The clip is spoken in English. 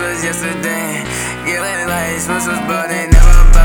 was yesterday. Get lit like this was burning, never.